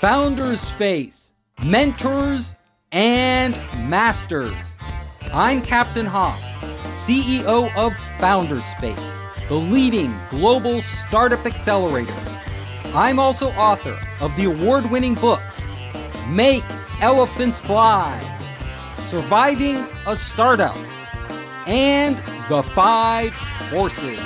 Founders Space, Mentors and Masters. I'm Captain Hoff, CEO of Founders Space, the leading global startup accelerator. I'm also author of the award winning books Make Elephants Fly, Surviving a Startup, and The Five Forces.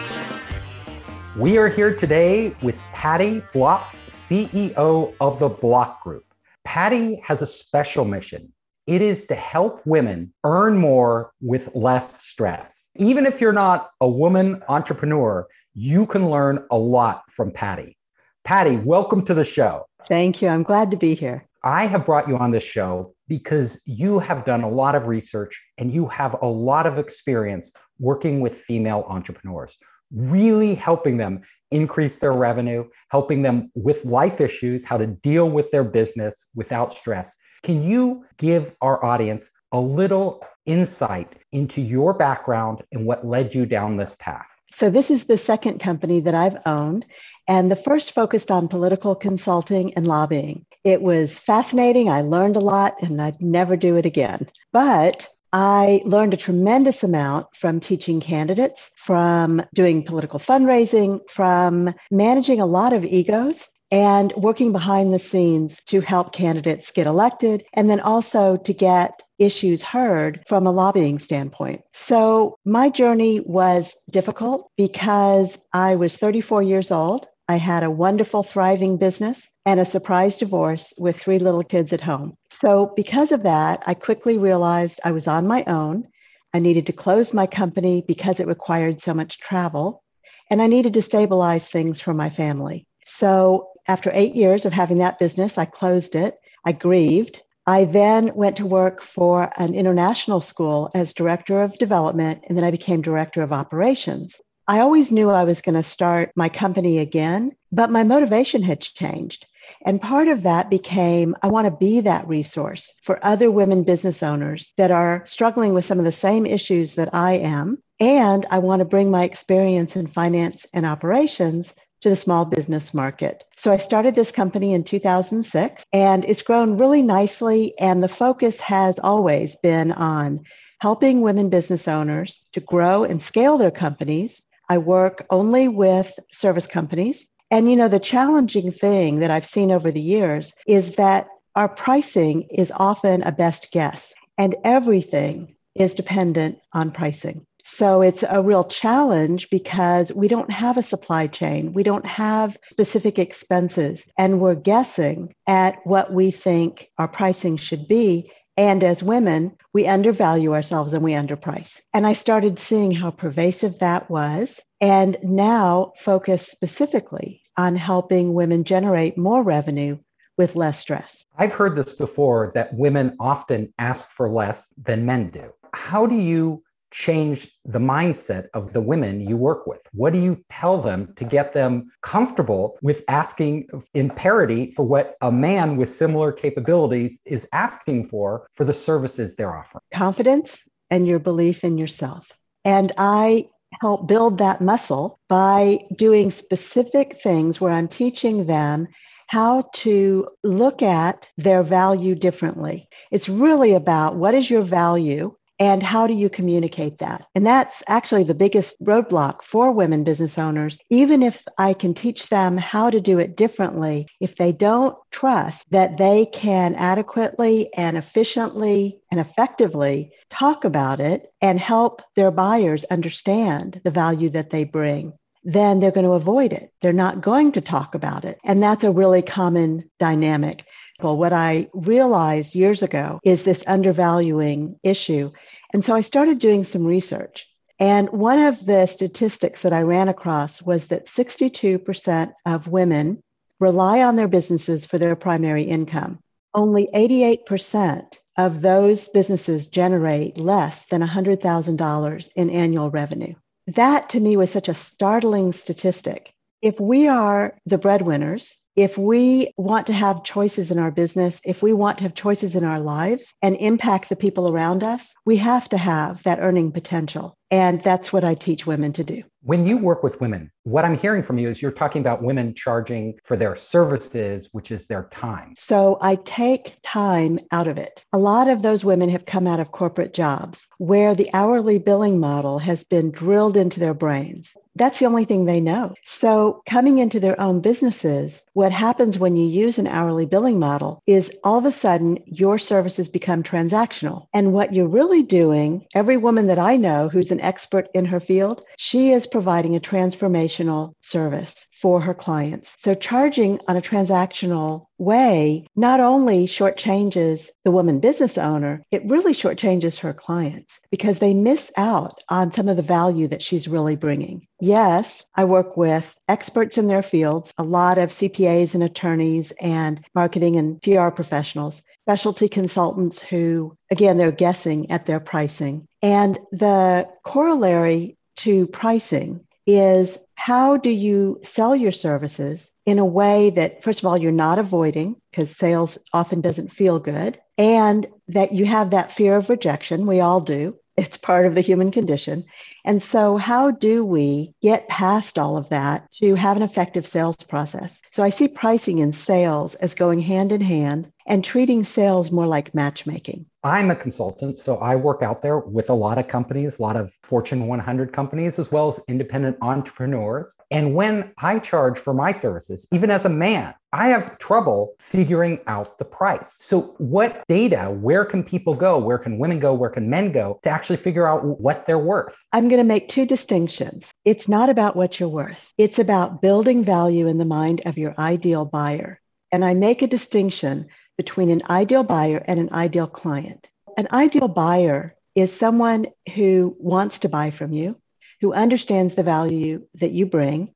We are here today with Patty Block, CEO of the Block Group. Patty has a special mission. It is to help women earn more with less stress. Even if you're not a woman entrepreneur, you can learn a lot from Patty. Patty, welcome to the show. Thank you. I'm glad to be here. I have brought you on this show because you have done a lot of research and you have a lot of experience working with female entrepreneurs really helping them increase their revenue, helping them with life issues, how to deal with their business without stress. Can you give our audience a little insight into your background and what led you down this path? So, this is the second company that I've owned, and the first focused on political consulting and lobbying. It was fascinating. I learned a lot, and I'd never do it again. But I learned a tremendous amount from teaching candidates, from doing political fundraising, from managing a lot of egos and working behind the scenes to help candidates get elected and then also to get issues heard from a lobbying standpoint. So my journey was difficult because I was 34 years old. I had a wonderful, thriving business and a surprise divorce with three little kids at home. So, because of that, I quickly realized I was on my own. I needed to close my company because it required so much travel, and I needed to stabilize things for my family. So, after eight years of having that business, I closed it. I grieved. I then went to work for an international school as director of development, and then I became director of operations. I always knew I was going to start my company again, but my motivation had changed. And part of that became I want to be that resource for other women business owners that are struggling with some of the same issues that I am. And I want to bring my experience in finance and operations to the small business market. So I started this company in 2006 and it's grown really nicely. And the focus has always been on helping women business owners to grow and scale their companies I work only with service companies. And, you know, the challenging thing that I've seen over the years is that our pricing is often a best guess, and everything is dependent on pricing. So it's a real challenge because we don't have a supply chain. We don't have specific expenses, and we're guessing at what we think our pricing should be. And as women, we undervalue ourselves and we underprice. And I started seeing how pervasive that was, and now focus specifically on helping women generate more revenue with less stress. I've heard this before that women often ask for less than men do. How do you change the mindset of the women you work with? What do you tell them to get them comfortable with asking in parity for what a man with similar capabilities is asking for for the services they're offering? Confidence and your belief in yourself. And I help build that muscle by doing specific things where I'm teaching them how to look at their value differently. It's really about what is your value and how do you communicate that? And that's actually the biggest roadblock for women business owners. Even if I can teach them how to do it differently, if they don't trust that they can adequately and efficiently and effectively talk about it and help their buyers understand the value that they bring, then they're going to avoid it. They're not going to talk about it. And that's a really common dynamic. Well, what I realized years ago is this undervaluing issue. And so I started doing some research. And one of the statistics that I ran across was that 62% of women rely on their businesses for their primary income. Only 88% of those businesses generate less than $100,000 in annual revenue. That to me was such a startling statistic. If we are the breadwinners if we want to have choices in our business, if we want to have choices in our lives and impact the people around us, we have to have that earning potential. And that's what I teach women to do. When you work with women, what I'm hearing from you is you're talking about women charging for their services, which is their time. So I take time out of it. A lot of those women have come out of corporate jobs where the hourly billing model has been drilled into their brains. That's the only thing they know. So, coming into their own businesses, what happens when you use an hourly billing model is all of a sudden your services become transactional. And what you're really doing, every woman that I know who's an expert in her field, she is providing a transformational service for her clients. So charging on a transactional way not only shortchanges the woman business owner, it really shortchanges her clients because they miss out on some of the value that she's really bringing. Yes, I work with experts in their fields, a lot of CPAs and attorneys and marketing and PR professionals, specialty consultants who, again, they're guessing at their pricing. And the corollary to pricing is how do you sell your services in a way that, first of all, you're not avoiding because sales often doesn't feel good, and that you have that fear of rejection. We all do. It's part of the human condition. And so, how do we get past all of that to have an effective sales process? So, I see pricing in sales as going hand in hand and treating sales more like matchmaking. I'm a consultant, so I work out there with a lot of companies, a lot of Fortune 100 companies, as well as independent entrepreneurs. And when I charge for my services, even as a man, I have trouble figuring out the price. So, what data, where can people go? Where can women go? Where can men go to actually figure out what they're worth? I'm going to make two distinctions. It's not about what you're worth, it's about building value in the mind of your ideal buyer. And I make a distinction between an ideal buyer and an ideal client. An ideal buyer is someone who wants to buy from you, who understands the value that you bring,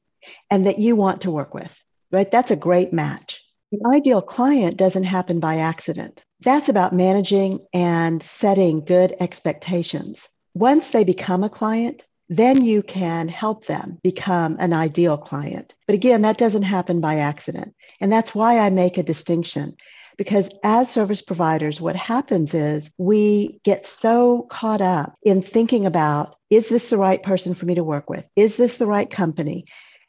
and that you want to work with, right? That's a great match. An ideal client doesn't happen by accident. That's about managing and setting good expectations. Once they become a client, then you can help them become an ideal client. But again, that doesn't happen by accident. And that's why I make a distinction. Because as service providers, what happens is we get so caught up in thinking about is this the right person for me to work with? Is this the right company?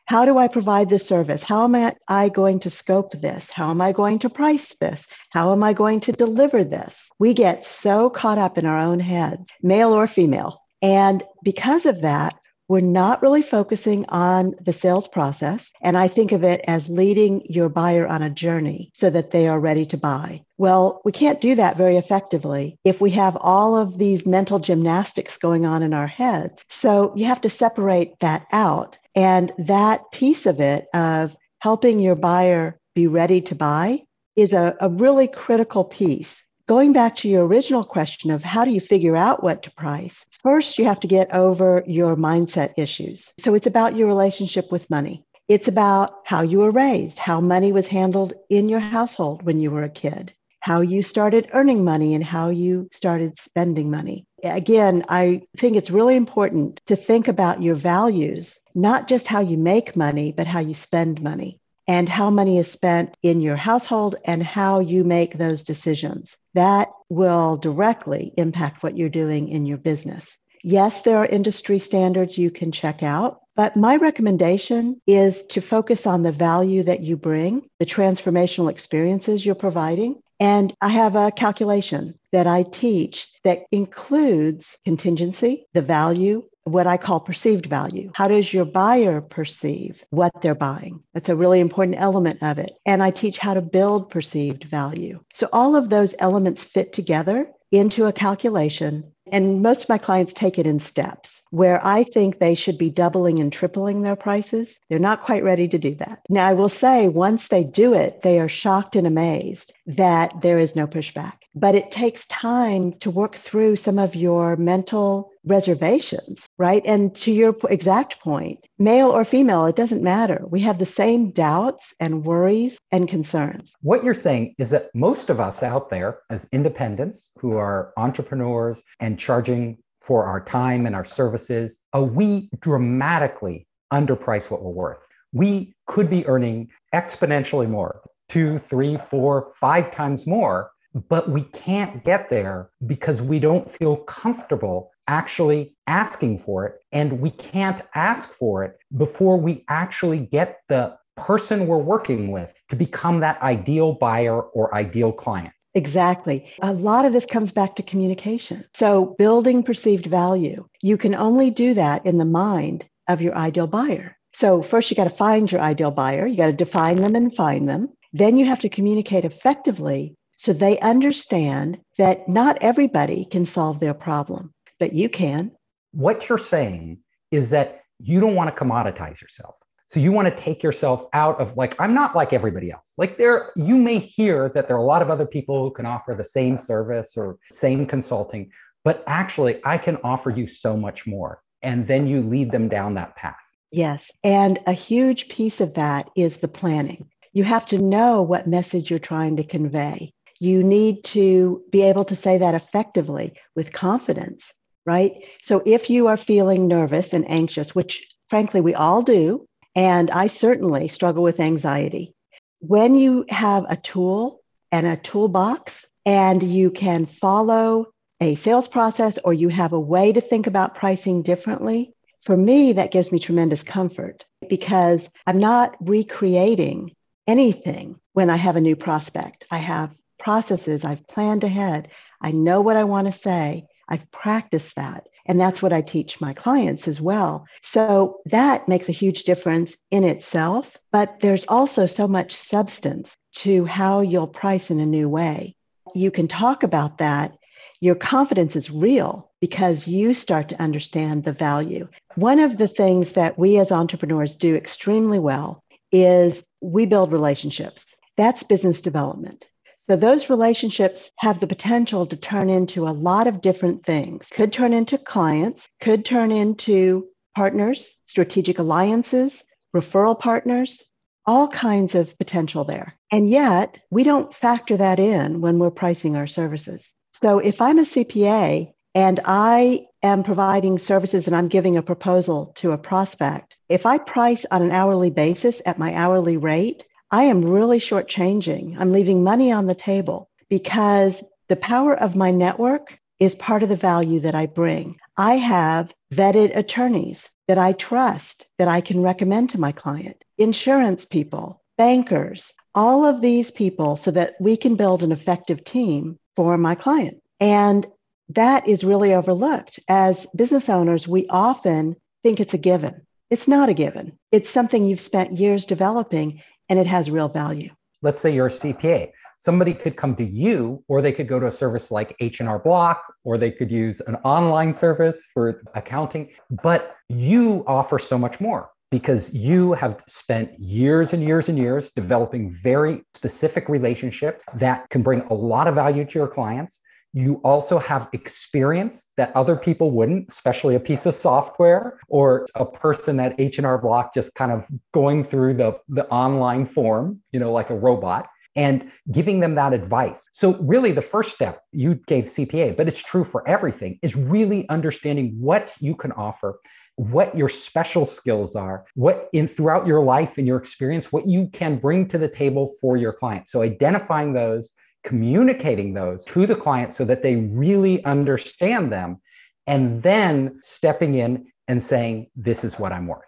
How do I provide this service? How am I going to scope this? How am I going to price this? How am I going to deliver this? We get so caught up in our own head, male or female. And because of that, we're not really focusing on the sales process. And I think of it as leading your buyer on a journey so that they are ready to buy. Well, we can't do that very effectively if we have all of these mental gymnastics going on in our heads. So you have to separate that out. And that piece of it of helping your buyer be ready to buy is a, a really critical piece Going back to your original question of how do you figure out what to price, first you have to get over your mindset issues. So it's about your relationship with money. It's about how you were raised, how money was handled in your household when you were a kid, how you started earning money and how you started spending money. Again, I think it's really important to think about your values, not just how you make money, but how you spend money and how money is spent in your household and how you make those decisions. That will directly impact what you're doing in your business. Yes, there are industry standards you can check out, but my recommendation is to focus on the value that you bring, the transformational experiences you're providing. And I have a calculation that I teach that includes contingency, the value, what I call perceived value. How does your buyer perceive what they're buying? That's a really important element of it. And I teach how to build perceived value. So all of those elements fit together into a calculation. And most of my clients take it in steps where I think they should be doubling and tripling their prices. They're not quite ready to do that. Now, I will say once they do it, they are shocked and amazed that there is no pushback. But it takes time to work through some of your mental reservations, right? And to your exact point, male or female, it doesn't matter. We have the same doubts and worries and concerns. What you're saying is that most of us out there, as independents who are entrepreneurs and charging for our time and our services, uh, we dramatically underprice what we're worth. We could be earning exponentially more, two, three, four, five times more but we can't get there because we don't feel comfortable actually asking for it. And we can't ask for it before we actually get the person we're working with to become that ideal buyer or ideal client. Exactly. A lot of this comes back to communication. So, building perceived value, you can only do that in the mind of your ideal buyer. So, first, you got to find your ideal buyer, you got to define them and find them. Then, you have to communicate effectively so they understand that not everybody can solve their problem, but you can. What you're saying is that you don't want to commoditize yourself. So you want to take yourself out of like, I'm not like everybody else. Like there, you may hear that there are a lot of other people who can offer the same service or same consulting, but actually I can offer you so much more. And then you lead them down that path. Yes. And a huge piece of that is the planning. You have to know what message you're trying to convey. You need to be able to say that effectively with confidence, right? So if you are feeling nervous and anxious, which frankly we all do, and I certainly struggle with anxiety. When you have a tool and a toolbox, and you can follow a sales process or you have a way to think about pricing differently, for me, that gives me tremendous comfort because I'm not recreating anything when I have a new prospect. I have processes, I've planned ahead, I know what I want to say, I've practiced that. And that's what I teach my clients as well. So that makes a huge difference in itself. But there's also so much substance to how you'll price in a new way. You can talk about that. Your confidence is real because you start to understand the value. One of the things that we as entrepreneurs do extremely well is we build relationships. That's business development. So those relationships have the potential to turn into a lot of different things. Could turn into clients, could turn into partners, strategic alliances, referral partners, all kinds of potential there. And yet, we don't factor that in when we're pricing our services. So if I'm a CPA and I am providing services and I'm giving a proposal to a prospect, if I price on an hourly basis at my hourly rate, I am really shortchanging. I'm leaving money on the table because the power of my network is part of the value that I bring. I have vetted attorneys that I trust that I can recommend to my client, insurance people, bankers, all of these people so that we can build an effective team for my client. And that is really overlooked. As business owners, we often think it's a given. It's not a given. It's something you've spent years developing and it has real value. Let's say you're a CPA. Somebody could come to you, or they could go to a service like H&R Block, or they could use an online service for accounting. But you offer so much more because you have spent years and years and years developing very specific relationships that can bring a lot of value to your clients you also have experience that other people wouldn't especially a piece of software or a person at h&r block just kind of going through the, the online form you know like a robot and giving them that advice. So really the first step you gave cpa but it's true for everything is really understanding what you can offer what your special skills are what in throughout your life and your experience what you can bring to the table for your client. So identifying those communicating those to the client so that they really understand them, and then stepping in and saying, This is what I'm worth.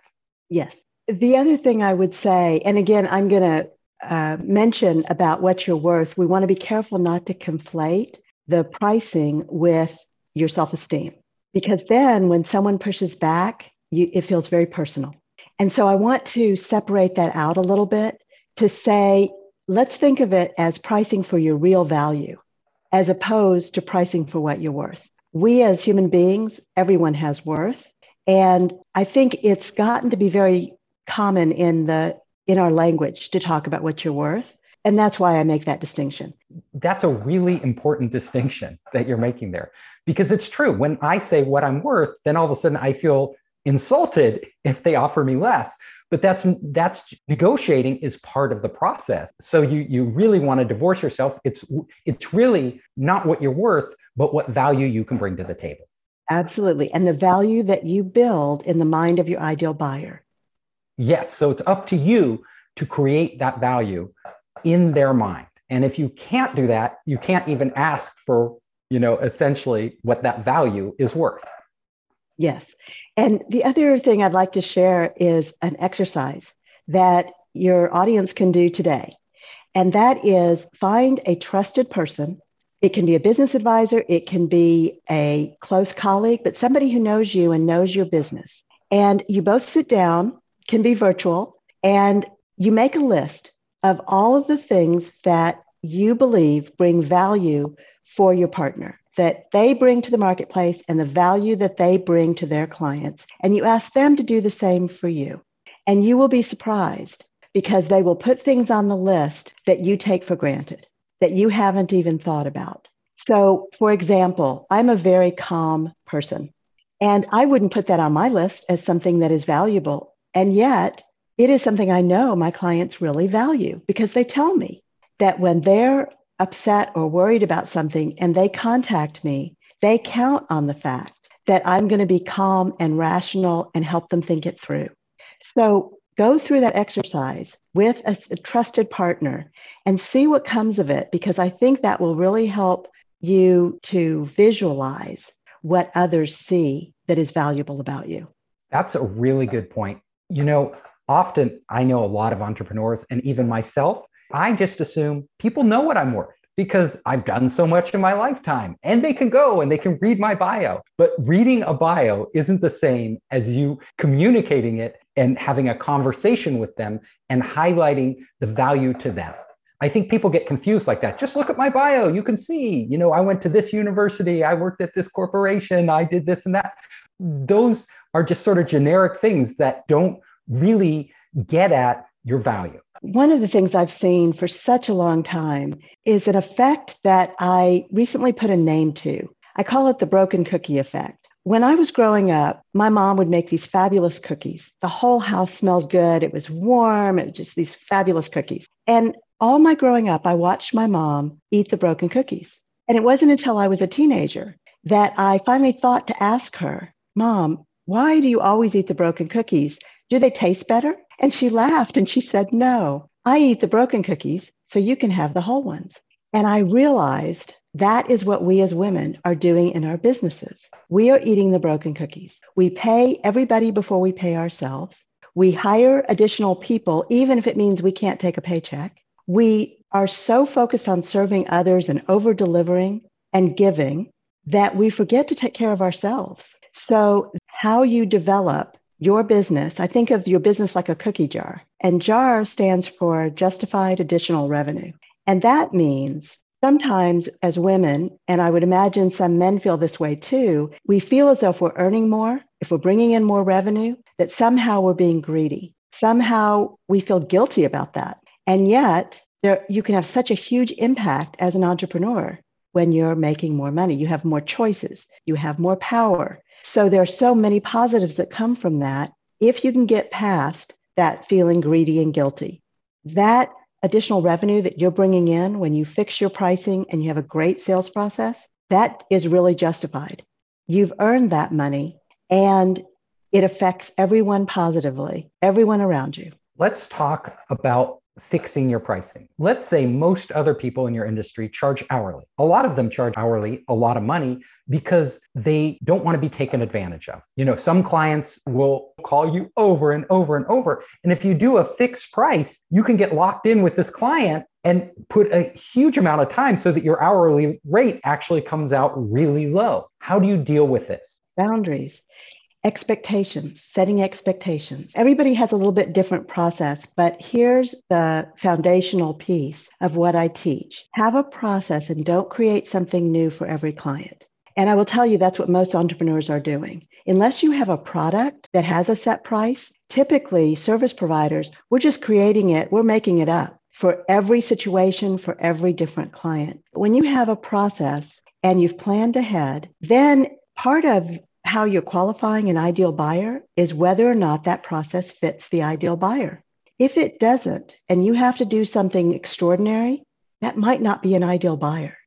Yes. The other thing I would say, and again, I'm going to uh, mention about what you're worth, we want to be careful not to conflate the pricing with your self esteem. Because then when someone pushes back, you, it feels very personal. And so I want to separate that out a little bit to say let's think of it as pricing for your real value as opposed to pricing for what you're worth. We as human beings, everyone has worth. And I think it's gotten to be very common in the in our language to talk about what you're worth. And that's why I make that distinction. That's a really important distinction that you're making there. Because it's true. When I say what I'm worth, then all of a sudden I feel insulted if they offer me less. But that's that's negotiating is part of the process. So you you really want to divorce yourself. It's it's really not what you're worth but what value you can bring to the table. Absolutely. And the value that you build in the mind of your ideal buyer. Yes. So it's up to you to create that value in their mind. And if you can't do that you can't even ask for you know essentially what that value is worth Yes. And the other thing I'd like to share is an exercise that your audience can do today. And that is find a trusted person. It can be a business advisor, it can be a close colleague, but somebody who knows you and knows your business. And you both sit down, can be virtual, and you make a list of all of the things that you believe bring value for your partner that they bring to the marketplace and the value that they bring to their clients. And you ask them to do the same for you. And you will be surprised because they will put things on the list that you take for granted, that you haven't even thought about. So, for example, I'm a very calm person, and I wouldn't put that on my list as something that is valuable. And yet, it is something I know my clients really value because they tell me that when they're upset or worried about something and they contact me, they count on the fact that I'm going to be calm and rational and help them think it through. So go through that exercise with a, a, trusted partner and see what comes of it, because I think that will really help you to visualize what others see that is valuable about you. That's a really good point. You know, often I know a lot of entrepreneurs and even myself I just assume people know what I'm worth because I've done so much in my lifetime and they can go and they can read my bio. But reading a bio isn't the same as you communicating it and having a conversation with them and highlighting the value to them. I think people get confused like that. Just look at my bio. You can see, you know, I went to this university, I worked at this corporation, I did this and that. Those are just sort of generic things that don't really get at your value. One of the things I've seen for such a long time is an effect that I recently put a name to. I call it the broken cookie effect. When I was growing up, my mom would make these fabulous cookies. The whole house smelled good. It was warm. It was just these fabulous cookies. And all my growing up, I watched my mom eat the broken cookies. And it wasn't until I was a teenager that I finally thought to ask her, Mom, why do you always eat the broken cookies? Do they taste better? And she laughed and she said, No, I eat the broken cookies so you can have the whole ones. And I realized that is what we as women are doing in our businesses. We are eating the broken cookies. We pay everybody before we pay ourselves. We hire additional people, even if it means we can't take a paycheck. We are so focused on serving others and over delivering and giving that we forget to take care of ourselves. So, how you develop your business, I think of your business like a cookie jar, and JAR stands for Justified Additional Revenue. And that means sometimes as women, and I would imagine some men feel this way too, we feel as though if we're earning more, if we're bringing in more revenue, that somehow we're being greedy. Somehow we feel guilty about that. And yet, there, you can have such a huge impact as an entrepreneur when you're making more money. You have more choices, you have more power, so there are so many positives that come from that if you can get past that feeling greedy and guilty. That additional revenue that you're bringing in when you fix your pricing and you have a great sales process, that is really justified. You've earned that money and it affects everyone positively, everyone around you. Let's talk about fixing your pricing. Let's say most other people in your industry charge hourly. A lot of them charge hourly a lot of money because they don't want to be taken advantage of. You know, some clients will call you over and over and over. And if you do a fixed price, you can get locked in with this client and put a huge amount of time so that your hourly rate actually comes out really low. How do you deal with this? Boundaries expectations, setting expectations. Everybody has a little bit different process, but here's the foundational piece of what I teach. Have a process and don't create something new for every client. And I will tell you that's what most entrepreneurs are doing. Unless you have a product that has a set price, typically service providers, we're just creating it, we're making it up for every situation, for every different client. When you have a process and you've planned ahead, then part of how you're qualifying an ideal buyer is whether or not that process fits the ideal buyer. If it doesn't, and you have to do something extraordinary, that might not be an ideal buyer.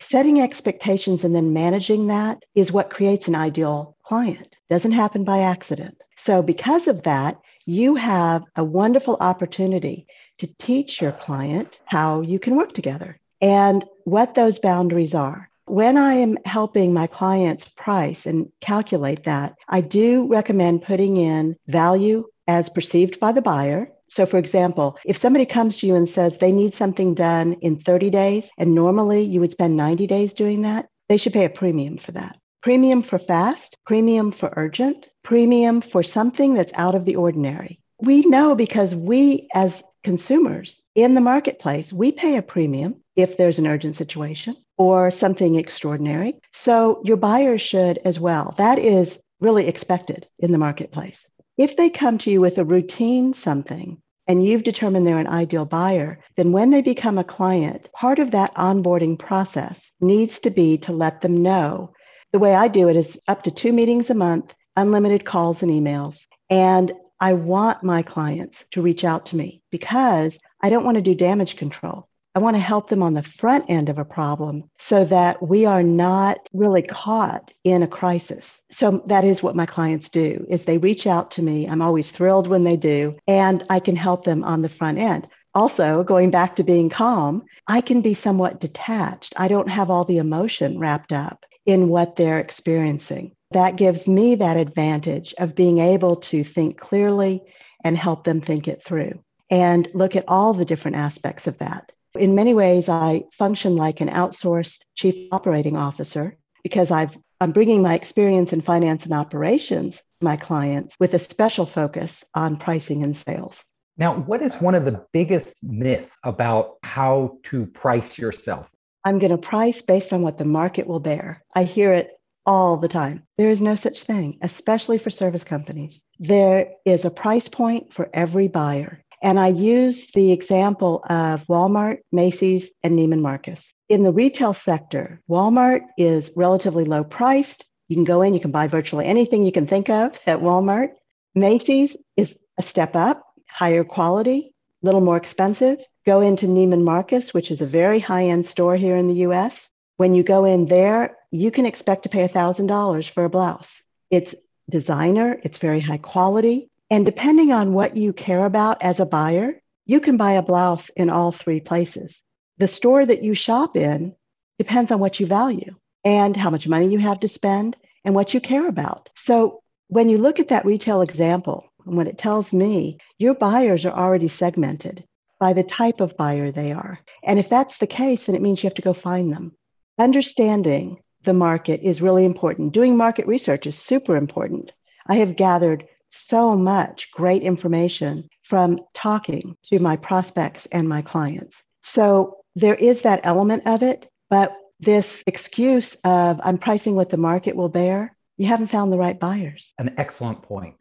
Setting expectations and then managing that is what creates an ideal client. Doesn't happen by accident. So, because of that, you have a wonderful opportunity to teach your client how you can work together and what those boundaries are. When I am helping my clients price and calculate that, I do recommend putting in value as perceived by the buyer. So, for example, if somebody comes to you and says they need something done in 30 days, and normally you would spend 90 days doing that, they should pay a premium for that. Premium for fast, premium for urgent, premium for something that's out of the ordinary. We know because we, as consumers in the marketplace, we pay a premium if there's an urgent situation or something extraordinary. So your buyers should as well. That is really expected in the marketplace. If they come to you with a routine something and you've determined they're an ideal buyer, then when they become a client, part of that onboarding process needs to be to let them know. The way I do it is up to two meetings a month, unlimited calls and emails. And I want my clients to reach out to me because I don't want to do damage control. I want to help them on the front end of a problem so that we are not really caught in a crisis. So that is what my clients do is they reach out to me. I'm always thrilled when they do and I can help them on the front end. Also, going back to being calm, I can be somewhat detached. I don't have all the emotion wrapped up in what they're experiencing. That gives me that advantage of being able to think clearly and help them think it through and look at all the different aspects of that. In many ways, I function like an outsourced chief operating officer because I've, I'm bringing my experience in finance and operations to my clients with a special focus on pricing and sales. Now, what is one of the biggest myths about how to price yourself? I'm going to price based on what the market will bear. I hear it all the time. There is no such thing, especially for service companies. There is a price point for every buyer. And I use the example of Walmart, Macy's, and Neiman Marcus. In the retail sector, Walmart is relatively low priced. You can go in, you can buy virtually anything you can think of at Walmart. Macy's is a step up, higher quality, a little more expensive. Go into Neiman Marcus, which is a very high end store here in the US. When you go in there, you can expect to pay $1,000 for a blouse. It's designer, it's very high quality, and depending on what you care about as a buyer, you can buy a blouse in all three places. The store that you shop in depends on what you value and how much money you have to spend and what you care about. So when you look at that retail example, and what it tells me, your buyers are already segmented by the type of buyer they are. And if that's the case, then it means you have to go find them. Understanding the market is really important. Doing market research is super important. I have gathered so much great information from talking to my prospects and my clients. So there is that element of it, but this excuse of I'm pricing what the market will bear, you haven't found the right buyers. An excellent point.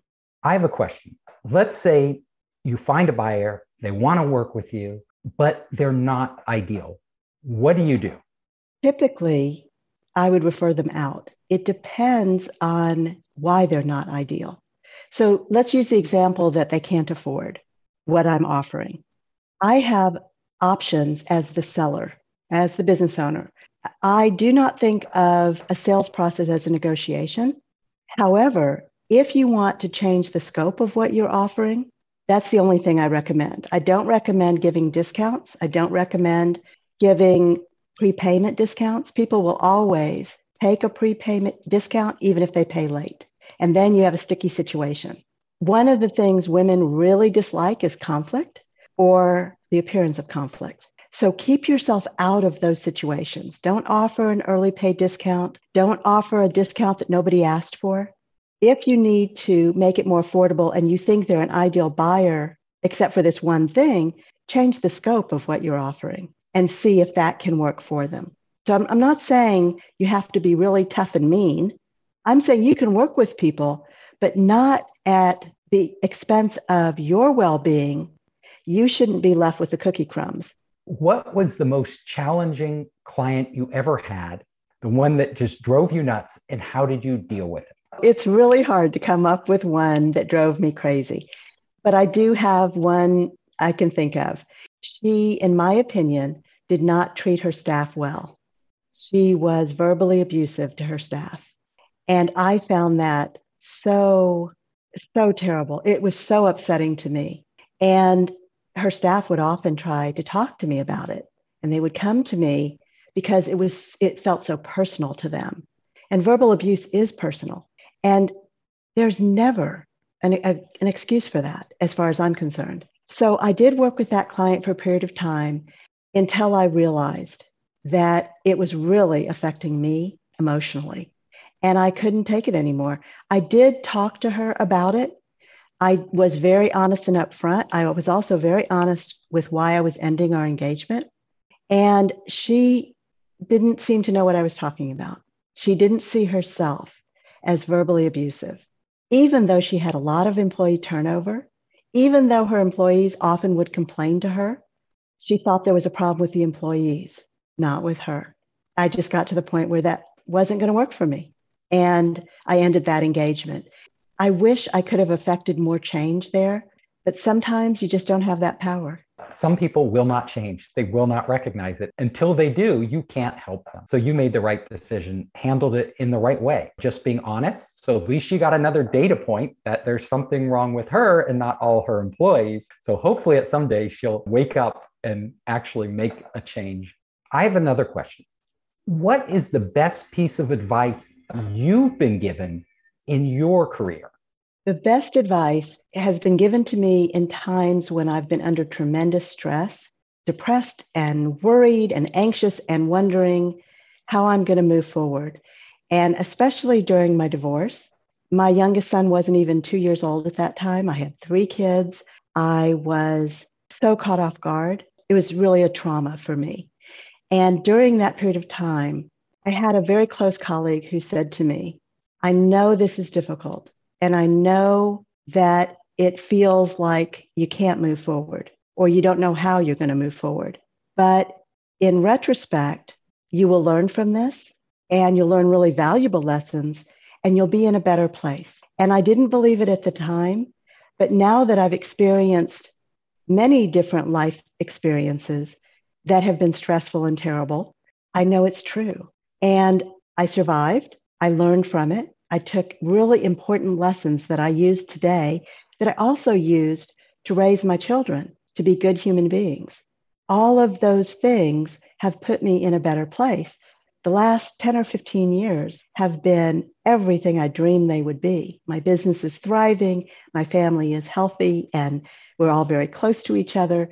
I have a question. Let's say you find a buyer, they want to work with you, but they're not ideal. What do you do? Typically, I would refer them out. It depends on why they're not ideal. So let's use the example that they can't afford what I'm offering. I have options as the seller, as the business owner. I do not think of a sales process as a negotiation. However, if you want to change the scope of what you're offering, that's the only thing I recommend. I don't recommend giving discounts. I don't recommend giving prepayment discounts. People will always take a prepayment discount even if they pay late and then you have a sticky situation. One of the things women really dislike is conflict or the appearance of conflict. So keep yourself out of those situations. Don't offer an early pay discount. Don't offer a discount that nobody asked for. If you need to make it more affordable and you think they're an ideal buyer, except for this one thing, change the scope of what you're offering and see if that can work for them. So I'm, I'm not saying you have to be really tough and mean. I'm saying you can work with people, but not at the expense of your well being. You shouldn't be left with the cookie crumbs. What was the most challenging client you ever had? The one that just drove you nuts, and how did you deal with it? It's really hard to come up with one that drove me crazy, but I do have one I can think of. She, in my opinion, did not treat her staff well. She was verbally abusive to her staff. And I found that so, so terrible. It was so upsetting to me. And her staff would often try to talk to me about it. And they would come to me because it was it felt so personal to them. And verbal abuse is personal. And there's never an, a, an excuse for that, as far as I'm concerned. So I did work with that client for a period of time until I realized that it was really affecting me emotionally. And I couldn't take it anymore. I did talk to her about it. I was very honest and upfront. I was also very honest with why I was ending our engagement. And she didn't seem to know what I was talking about. She didn't see herself as verbally abusive, even though she had a lot of employee turnover, even though her employees often would complain to her. She thought there was a problem with the employees, not with her. I just got to the point where that wasn't going to work for me. And I ended that engagement. I wish I could have affected more change there, but sometimes you just don't have that power. Some people will not change. They will not recognize it. Until they do, you can't help them. So you made the right decision, handled it in the right way, just being honest. So at least she got another data point that there's something wrong with her and not all her employees. So hopefully at some day she'll wake up and actually make a change. I have another question. What is the best piece of advice you've been given in your career? The best advice has been given to me in times when I've been under tremendous stress, depressed and worried and anxious and wondering how I'm going to move forward. And especially during my divorce, my youngest son wasn't even two years old at that time. I had three kids. I was so caught off guard. It was really a trauma for me. And during that period of time, I had a very close colleague who said to me, I know this is difficult, and I know that it feels like you can't move forward or you don't know how you're going to move forward. But in retrospect, you will learn from this and you'll learn really valuable lessons and you'll be in a better place. And I didn't believe it at the time, but now that I've experienced many different life experiences that have been stressful and terrible, I know it's true. And I survived. I learned from it. I took really important lessons that I use today that I also used to raise my children to be good human beings. All of those things have put me in a better place. The last 10 or 15 years have been everything I dreamed they would be. My business is thriving, my family is healthy, and we're all very close to each other.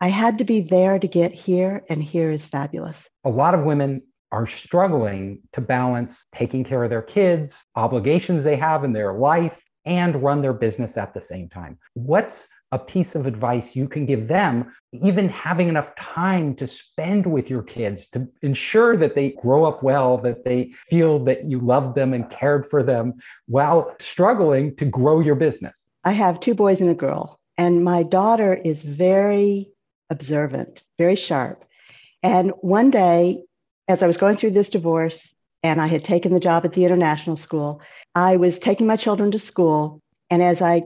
I had to be there to get here, and here is fabulous. A lot of women are struggling to balance taking care of their kids, obligations they have in their life, and run their business at the same time. What's a piece of advice you can give them, even having enough time to spend with your kids to ensure that they grow up well, that they feel that you loved them and cared for them while struggling to grow your business? I have two boys and a girl, and my daughter is very observant, very sharp. And one day as I was going through this divorce and I had taken the job at the international school, I was taking my children to school. And as I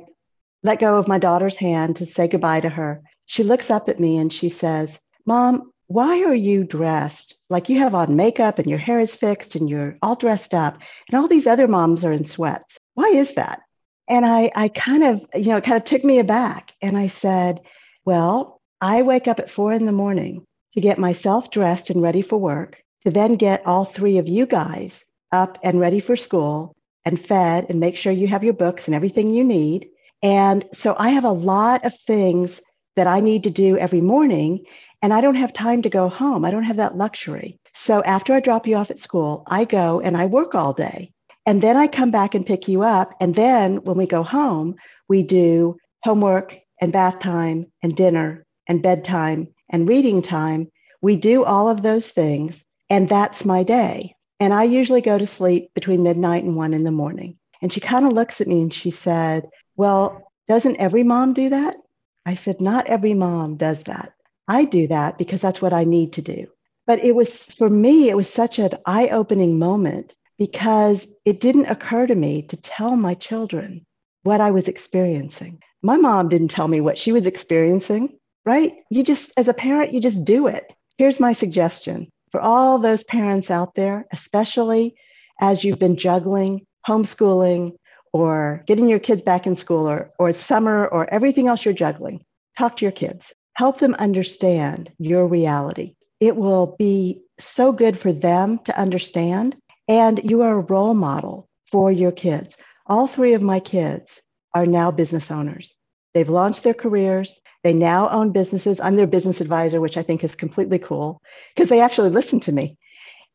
let go of my daughter's hand to say goodbye to her, she looks up at me and she says, Mom, why are you dressed like you have on makeup and your hair is fixed and you're all dressed up and all these other moms are in sweats? Why is that? And I, I kind of, you know, it kind of took me aback. And I said, Well, I wake up at four in the morning to get myself dressed and ready for work to then get all three of you guys up and ready for school and fed and make sure you have your books and everything you need. And so I have a lot of things that I need to do every morning, and I don't have time to go home. I don't have that luxury. So after I drop you off at school, I go and I work all day. And then I come back and pick you up. And then when we go home, we do homework and bath time and dinner and bedtime and reading time. We do all of those things. And that's my day. And I usually go to sleep between midnight and one in the morning. And she kind of looks at me and she said, Well, doesn't every mom do that? I said, Not every mom does that. I do that because that's what I need to do. But it was, for me, it was such an eye opening moment because it didn't occur to me to tell my children what I was experiencing. My mom didn't tell me what she was experiencing, right? You just, as a parent, you just do it. Here's my suggestion for all those parents out there, especially as you've been juggling homeschooling or getting your kids back in school or, or summer or everything else you're juggling, talk to your kids. Help them understand your reality. It will be so good for them to understand. And you are a role model for your kids. All three of my kids are now business owners. They've launched their careers. They now own businesses. I'm their business advisor, which I think is completely cool because they actually listen to me.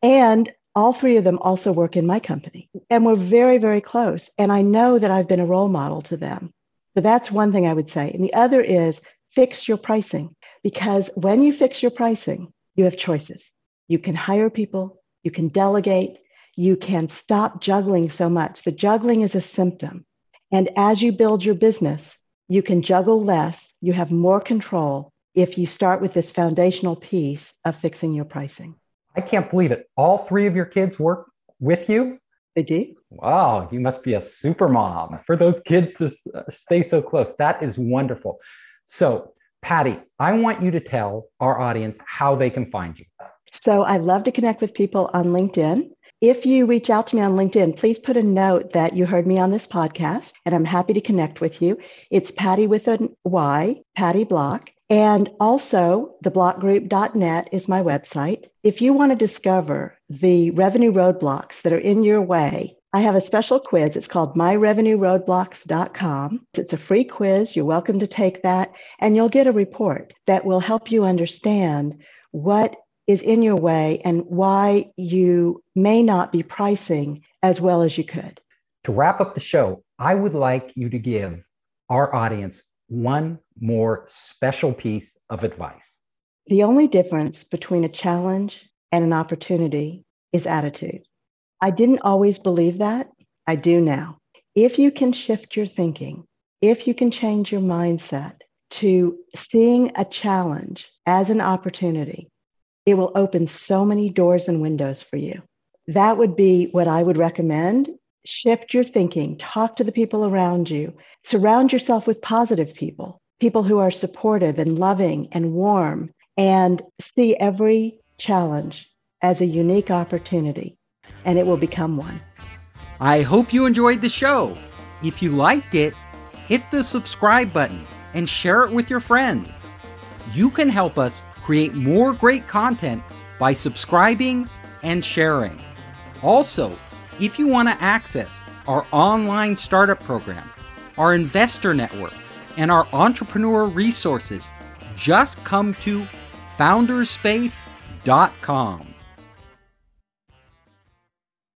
And all three of them also work in my company. And we're very, very close. And I know that I've been a role model to them. So that's one thing I would say. And the other is fix your pricing because when you fix your pricing, you have choices. You can hire people, you can delegate, you can stop juggling so much. The juggling is a symptom. And as you build your business, you can juggle less, you have more control if you start with this foundational piece of fixing your pricing. I can't believe it. All three of your kids work with you? They do. Wow, you must be a super mom for those kids to uh, stay so close. That is wonderful. So, Patty, I want you to tell our audience how they can find you. So, I love to connect with people on LinkedIn. If you reach out to me on LinkedIn, please put a note that you heard me on this podcast, and I'm happy to connect with you. It's Patty with a Y, Patty Block. And also, theblockgroup.net is my website. If you want to discover the revenue roadblocks that are in your way, I have a special quiz. It's called myrevenueroadblocks.com. It's a free quiz. You're welcome to take that, and you'll get a report that will help you understand what is in your way and why you may not be pricing as well as you could. To wrap up the show, I would like you to give our audience one more special piece of advice. The only difference between a challenge and an opportunity is attitude. I didn't always believe that. I do now. If you can shift your thinking, if you can change your mindset to seeing a challenge as an opportunity, it will open so many doors and windows for you. That would be what I would recommend shift your thinking, talk to the people around you, surround yourself with positive people, people who are supportive and loving and warm, and see every challenge as a unique opportunity, and it will become one. I hope you enjoyed the show. If you liked it, hit the subscribe button and share it with your friends. You can help us create more great content by subscribing and sharing. Also, if you want to access our online startup program, our investor network, and our entrepreneur resources, just come to founderspace.com.